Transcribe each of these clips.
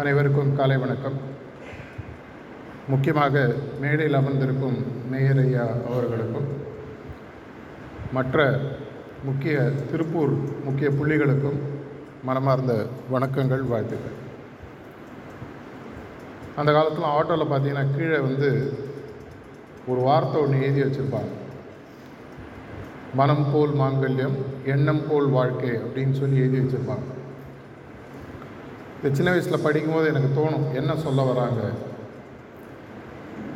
அனைவருக்கும் காலை வணக்கம். முக்கியமாக மேடையில் அமர்ந்திருக்கும் மேயர் ஐயா அவர்களுக்கும் மற்ற முக்கிய திருப்பூர் முக்கிய புள்ளிகளுக்கும் மனமார்ந்த வணக்கங்கள் வாழ்த்துக்கள். அந்த காலத்தில் ஆட்டோவில் பார்த்தீங்கன்னா கீழே வந்து ஒரு வார்த்தை ஒன்று எழுதி வச்சுருப்பாங்க. மனம் போல் மாங்கல்யம் எண்ணம் போல் வாழ்க்கை அப்படின்னு சொல்லி எழுதி வச்சுருப்பாங்க. இந்த சின்ன வயசில் படிக்கும்போது எனக்கு தோணும் என்ன சொல்ல வராங்க?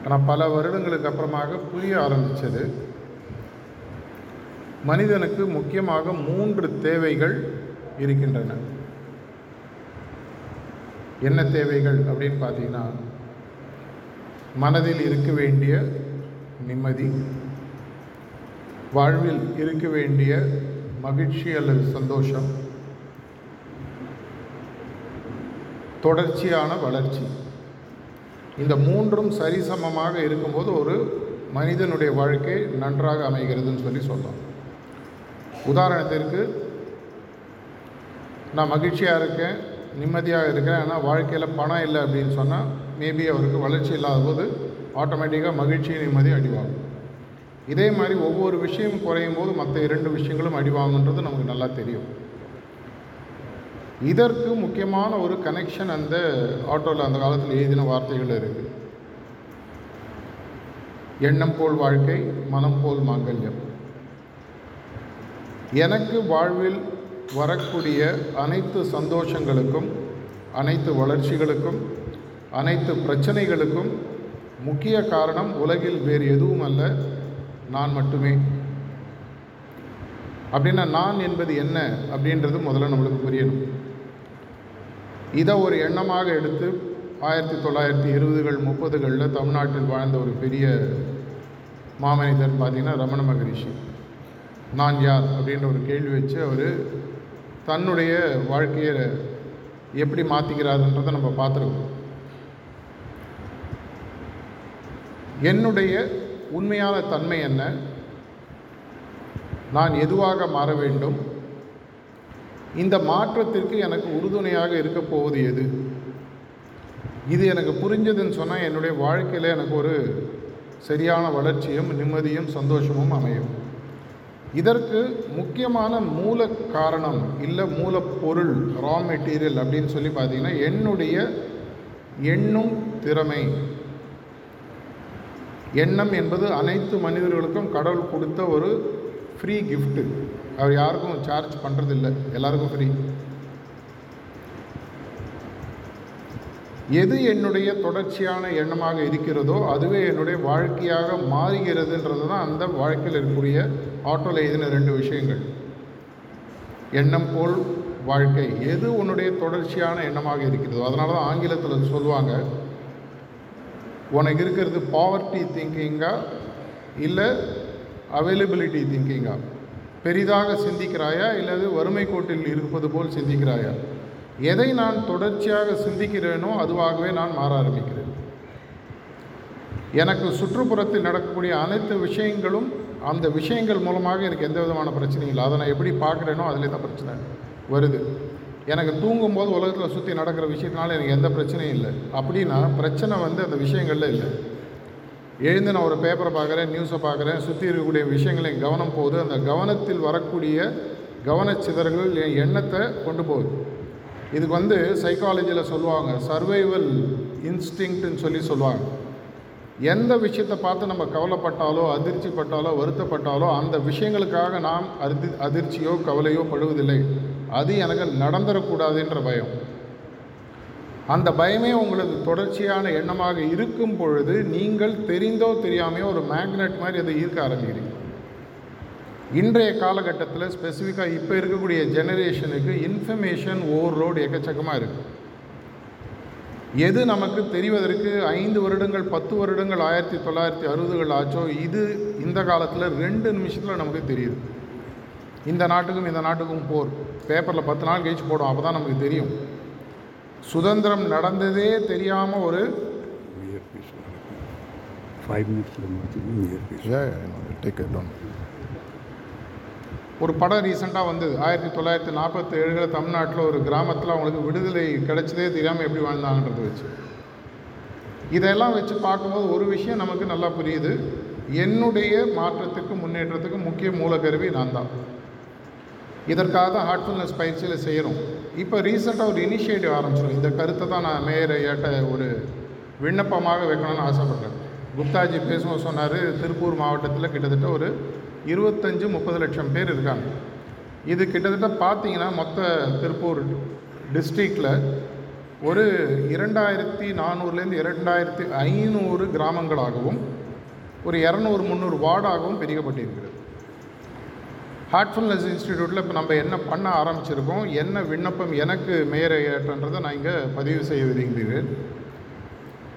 ஆனால் பல வருடங்களுக்கு அப்புறமாக புரிய ஆரம்பித்தது மனிதனுக்கு முக்கியமாக மூன்று தேவைகள் இருக்கின்றன. என்ன தேவைகள் அப்படின்னு பார்த்தீங்கன்னா மனதில் இருக்க வேண்டிய நிம்மதி வாழ்வில் இருக்க வேண்டிய மகிழ்ச்சி அல்லது சந்தோஷம் தொடர்ச்சியான வளர்ச்சி. இந்த மூன்றும் சரிசமமாக இருக்கும்போது ஒரு மனிதனுடைய வாழ்க்கை நன்றாக அமைகிறதுன்னு சொல்லி சொல்லலாம். உதாரணத்திற்கு நான் மகிழ்ச்சியாக இருக்கேன் நிம்மதியாக இருக்கேன் ஆனால் வாழ்க்கையில் பணம் இல்லை அப்படின்னு சொன்னால் மேபி அவருக்கு வளர்ச்சி இல்லாத போது ஆட்டோமேட்டிக்காக மகிழ்ச்சி நிம்மதி அடிவாகும் இதே மாதிரி ஒவ்வொரு விஷயம் குறையும் போது மற்ற இரண்டு விஷயங்களும் அடிவாங்குன்றது நமக்கு நல்லா தெரியும். இதற்கு முக்கியமான ஒரு கனெக்ஷன் அந்த ஆட்டோவில் அந்த காலத்தில் எழுதின வார்த்தைகள் இருக்குது எண்ணம் போல் வாழ்க்கை மனம் போல் மாங்கல்யம். எனக்கு வாழ்வில் வரக்கூடிய அனைத்து சந்தோஷங்களுக்கும் அனைத்து வளர்ச்சிகளுக்கும் அனைத்து பிரச்சனைகளுக்கும் முக்கிய காரணம் உலகில் வேறு எதுவும் அல்ல நான் மட்டுமே. அப்படின்னா நான் என்பது என்ன அப்படின்றது முதல்ல நம்மளுக்கு புரியணும். இதை ஒரு எண்ணமாக எடுத்து ஆயிரத்தி தொள்ளாயிரத்தி இருபதுகள் முப்பதுகளில் தமிழ்நாட்டில் வாழ்ந்த ஒரு பெரிய மாமனிதர் பார்த்திங்கன்னா ரமண மகரிஷி. நான் யார் அப்படின்ற ஒரு கேள்வி வச்சு அவர் தன்னுடைய வாழ்க்கையை எப்படி மாற்றிக்கிறாருன்றதை நம்ம பார்த்துருக்கோம். என்னுடைய உண்மையான தன்மை என்ன? நான் எதுவாக மாற வேண்டும்? இந்த மாற்றத்திற்கு எனக்கு உறுதுணையாக இருக்க போவது எது? இது எனக்கு புரிஞ்சதுன்னு சொன்னால் என்னுடைய வாழ்க்கையில் எனக்கு ஒரு சரியான வளர்ச்சியும் நிம்மதியும் சந்தோஷமும் அமையும். இதற்கு முக்கியமான மூல காரணம் இல்லை மூலப்பொருள் ரா மெட்டீரியல் அப்படின்னு சொல்லி பார்த்தீங்கன்னா என்னுடைய எண்ணும் திறமை. எண்ணம் என்பது அனைத்து மனிதர்களுக்கும் கடவுள் கொடுத்த ஒரு ஃப்ரீ கிஃப்ட்டு அவர் யாருக்கும் சார்ஜ் பண்ணுறதில்ல எல்லாருக்கும் ஃப்ரீ எது என்னுடைய தொடர்ச்சியான எண்ணமாக இருக்கிறதோ அதுவே என்னுடைய வாழ்க்கையாக மாறுகிறதுன்றது தான் அந்த வாழ்க்கையில் இருக்கக்கூடிய ஆட்டோவில் எழுதின ரெண்டு விஷயங்கள். எண்ணம் போல் வாழ்க்கை. எது உன்னுடைய தொடர்ச்சியான எண்ணமாக இருக்கிறதோ அதனால தான் ஆங்கிலத்தில் சொல்லுவாங்க உனக்கு இருக்கிறது பாவர்ட்டி திங்கிங்கா இல்லை அவைலபிலிட்டி திங்கிங்கா பெரிதாக சிந்திக்கிறாயா? இல்லது வறுமை கோட்டில் இருப்பது போல் சிந்திக்கிறாயா? எதை நான் தொடர்ச்சியாக சிந்திக்கிறேனோ அதுவாகவே நான் மாற ஆரம்பிக்கிறேன். எனக்கு சுற்றுப்புறத்தில் நடக்கக்கூடிய அனைத்து விஷயங்களும் அந்த விஷயங்கள் மூலமாக எனக்கு எந்த விதமான பிரச்சனையும் இல்லை. அதை நான் எப்படி பார்க்குறேனோ அதிலே தான் பிரச்சனை வருது. எனக்கு தூங்கும்போது உலகத்தில் சுற்றி நடக்கிற விஷயத்தினால எனக்கு எந்த பிரச்சனையும் இல்லை. அப்படின்னா பிரச்சனை வந்து அந்த விஷயங்களில் இல்லை. எழுந்து நான் ஒரு பேப்பரை பார்க்குறேன் நியூஸை பார்க்குறேன் சுற்றி இருக்கக்கூடிய விஷயங்கள் என் கவனம் போகுது. அந்த கவனத்தில் வரக்கூடிய கவனச்சிதறல்கள் என் எண்ணத்தை கொண்டு போகுது. இதுக்கு வந்து சைக்காலஜியில் சொல்லுவாங்க சர்வைவல் இன்ஸ்டிங்க்ட்னு சொல்லி சொல்லுவாங்க. எந்த விஷயத்தை பார்த்து நம்ம கவலைப்பட்டாலோ அதிர்ச்சிப்பட்டாலோ வருத்தப்பட்டாலோ அந்த விஷயங்களுக்காக நாம் அதிர் அதிர்ச்சியோ கவலையோ படுவதில்லை. அது எனக்கு நடந்துடக்கூடாதுன்ற பயம். அந்த பயமே உங்களுக்கு தொடர்ச்சியான எண்ணமாக இருக்கும் பொழுது நீங்கள் தெரிந்தோ தெரியாமையோ ஒரு மேக்னெட் மாதிரி அதை ஈர்க்க ஆரம்பிக்கிறீங்க. இன்றைய காலகட்டத்தில் ஸ்பெசிஃபிக்காக இப்போ இருக்கக்கூடிய ஜெனரேஷனுக்கு இன்ஃபர்மேஷன் ஓவர்லோடு எக்கச்சக்கமாக இருக்குது எது நமக்கு தெரிவதற்கு ஐந்து வருடங்கள் பத்து வருடங்கள் ஆயிரத்தி தொள்ளாயிரத்தி அறுபதுகள் ஆச்சோ இது இந்த காலத்தில் ரெண்டு நிமிஷத்தில் நமக்கு தெரியுது. இந்த நாட்டுக்கும் இந்த நாட்டுக்கும் போர். பேப்பரில் பத்து நாள் கழிச்சு போடும் அப்போ தான் நமக்கு தெரியும். சுதந்திரம் நடந்ததே தெரியாமல் ஒரு ஒரு படம் ரீசெண்டாக வந்தது. ஆயிரத்தி தொள்ளாயிரத்தி நாற்பத்தி ஏழில் தமிழ்நாட்டில் ஒரு கிராமத்தில் அவங்களுக்கு விடுதலை கிடைச்சதே தெரியாமல் எப்படி வாழ்ந்தாங்கன்றதை வச்சு. இதெல்லாம் வச்சு பார்க்கும்போது ஒரு விஷயம் நமக்கு நல்லா புரியுது. என்னுடைய மாற்றத்துக்கு முன்னேற்றத்துக்கு முக்கிய மூலக்கருவி நான் தான் இதற்காக தான் ஹார்ட்ஃபுல்னஸ் பயிற்சியில் செய்கிறோம் இப்போ ரீசெண்டாக ஒரு இனிஷியேட்டிவ் ஆரம்பிச்சிடும் இந்த கருத்தை தான் நான் மேயர் ஏட்ட ஒரு விண்ணப்பமாக வைக்கணும்னு ஆசைப்பட்டேன் குப்தாஜி பேசும்போது சொன்னார் திருப்பூர் மாவட்டத்தில் கிட்டத்தட்ட ஒரு இருபத்தஞ்சு முப்பது லட்சம் பேர் இருக்காங்க. இது கிட்டத்தட்ட பார்த்தீங்கன்னா மொத்த திருப்பூர் டிஸ்ட்ரிக்டில் ஒரு இரண்டாயிரத்தி நானூறுலேருந்து இரண்டாயிரத்தி ஐநூறு கிராமங்களாகவும் ஒரு இரநூறு முந்நூறு வார்டாகவும் பிரிக்கப்பட்டிருக்கிறது. ஹார்ட்ஃபுல்னஸ் இன்ஸ்டிடியூட்டில் இப்போ நம்ம என்ன பண்ண ஆரம்பிச்சிருக்கோம் என்ன விண்ணப்பம் எனக்கு மேயர் ஏற்றன்றதை நான் இங்கே பதிவு செய்ய விரும்புகிறேன்.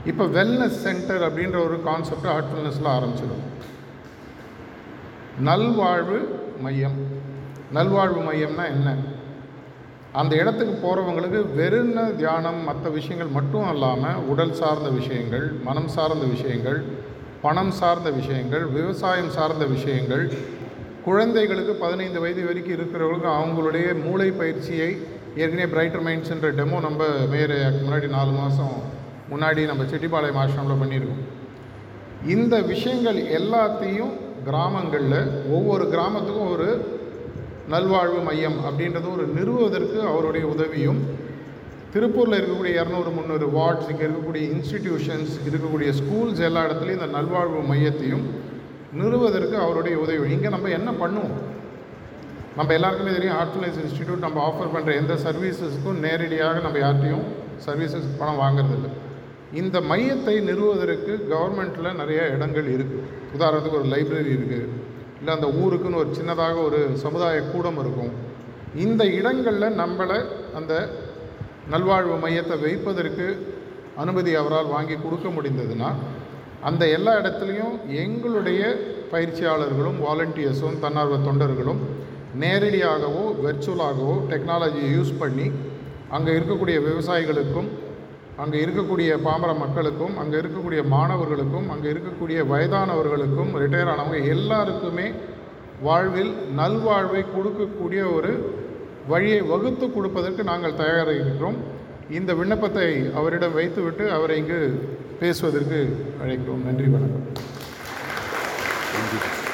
இப்போ வெல்னஸ் சென்டர் அப்படின்ற ஒரு கான்செப்ட் ஹார்ட்ஃபுல்னஸில் ஆரம்பிச்சிருக்கோம். நல்வாழ்வு மையம். நல்வாழ்வு மையம்னா என்ன? அந்த இடத்துக்கு போகிறவங்களுக்கு வெறும் தியானம் மற்ற விஷயங்கள் மட்டும் இல்லாமல் உடல் சார்ந்த விஷயங்கள் மனம் சார்ந்த விஷயங்கள் பணம் சார்ந்த விஷயங்கள் விவசாயம் சார்ந்த விஷயங்கள் குழந்தைகளுக்கு பதினைந்து வயது வரைக்கும் இருக்கிறவங்களுக்கு அவங்களுடைய மூளை பயிற்சியை ஏற்கனவே பிரைட்டர் மைண்ட்ஸ்ன்ற டெமோ நம்ம மேயர் முன்னாடி நாலு மாதம் முன்னாடி நம்ம செட்டிப்பாளையம் ஆசிரமில் பண்ணியிருக்கோம். இந்த விஷயங்கள் எல்லாத்தையும் கிராமங்களில் ஒவ்வொரு கிராமத்துக்கும் ஒரு நல்வாழ்வு மையம் அப்படின்றது ஒரு நிறுவுவதற்கு அவருடைய உதவியும் திருப்பூரில் இருக்கக்கூடிய இரநூறு முந்நூறு வார்ட்ஸ் இங்கே இருக்கக்கூடிய இன்ஸ்டிடியூஷன்ஸ் இருக்கக்கூடிய ஸ்கூல்ஸ் எல்லா இடத்துலையும் இந்த நல்வாழ்வு மையத்தையும் நிறுவதற்கு அவருடைய உதவி. இங்கே நம்ம என்ன பண்ணுவோம்? நம்ம எல்லாருக்குமே தெரியும் ஆர்ட்ஃபுல்னஸ் இன்ஸ்டிடியூட் நம்ம ஆஃபர் பண்ணுற எந்த சர்வீசஸ்க்கும் நேரடியாக நம்ம யார்ட்டையும் சர்வீசஸ் பணம் வாங்குறதில்லை. இந்த மையத்தை நிறுவுவதற்கு கவர்மெண்ட்டில் நிறைய இடங்கள் இருக்குது உதாரணத்துக்கு ஒரு லைப்ரரி இருக்குது இல்லை அந்த ஊருக்குன்னு ஒரு சின்னதாக ஒரு சமுதாய கூடம் இருக்கும். இந்த இடங்களில் நம்மளை அந்த நல்வாழ்வு மையத்தை வைப்பதற்கு அனுமதி அவரால் வாங்கி கொடுக்க முடிந்ததுன்னா அந்த எல்லா இடத்துலையும் எங்களுடைய பயிற்சியாளர்களும் வாலண்டியர்ஸும் தன்னார்வ தொண்டர்களும் நேரடியாகவோ வெர்ச்சுவலாகவோ டெக்னாலஜியை யூஸ் பண்ணி அங்கே இருக்கக்கூடிய விவசாயிகளுக்கும் அங்கே இருக்கக்கூடிய பாமர மக்களுக்கும் அங்கே இருக்கக்கூடிய மாணவர்களுக்கும் அங்கே இருக்கக்கூடிய வயதானவர்களுக்கும் ரிட்டையர் ஆனவங்க எல்லாருக்குமே வாழ்வில் நல்வாழ்வை கொடுக்கக்கூடிய ஒரு வழியை வகுத்து கொடுப்பதற்கு நாங்கள் தயாராக இருக்கிறோம் இந்த விண்ணப்பத்தை அவரிடம் வைத்துவிட்டு அவரை இங்கு பேசுவதற்கு அழைக்கிறோம் நன்றி வணக்கம் Thank you.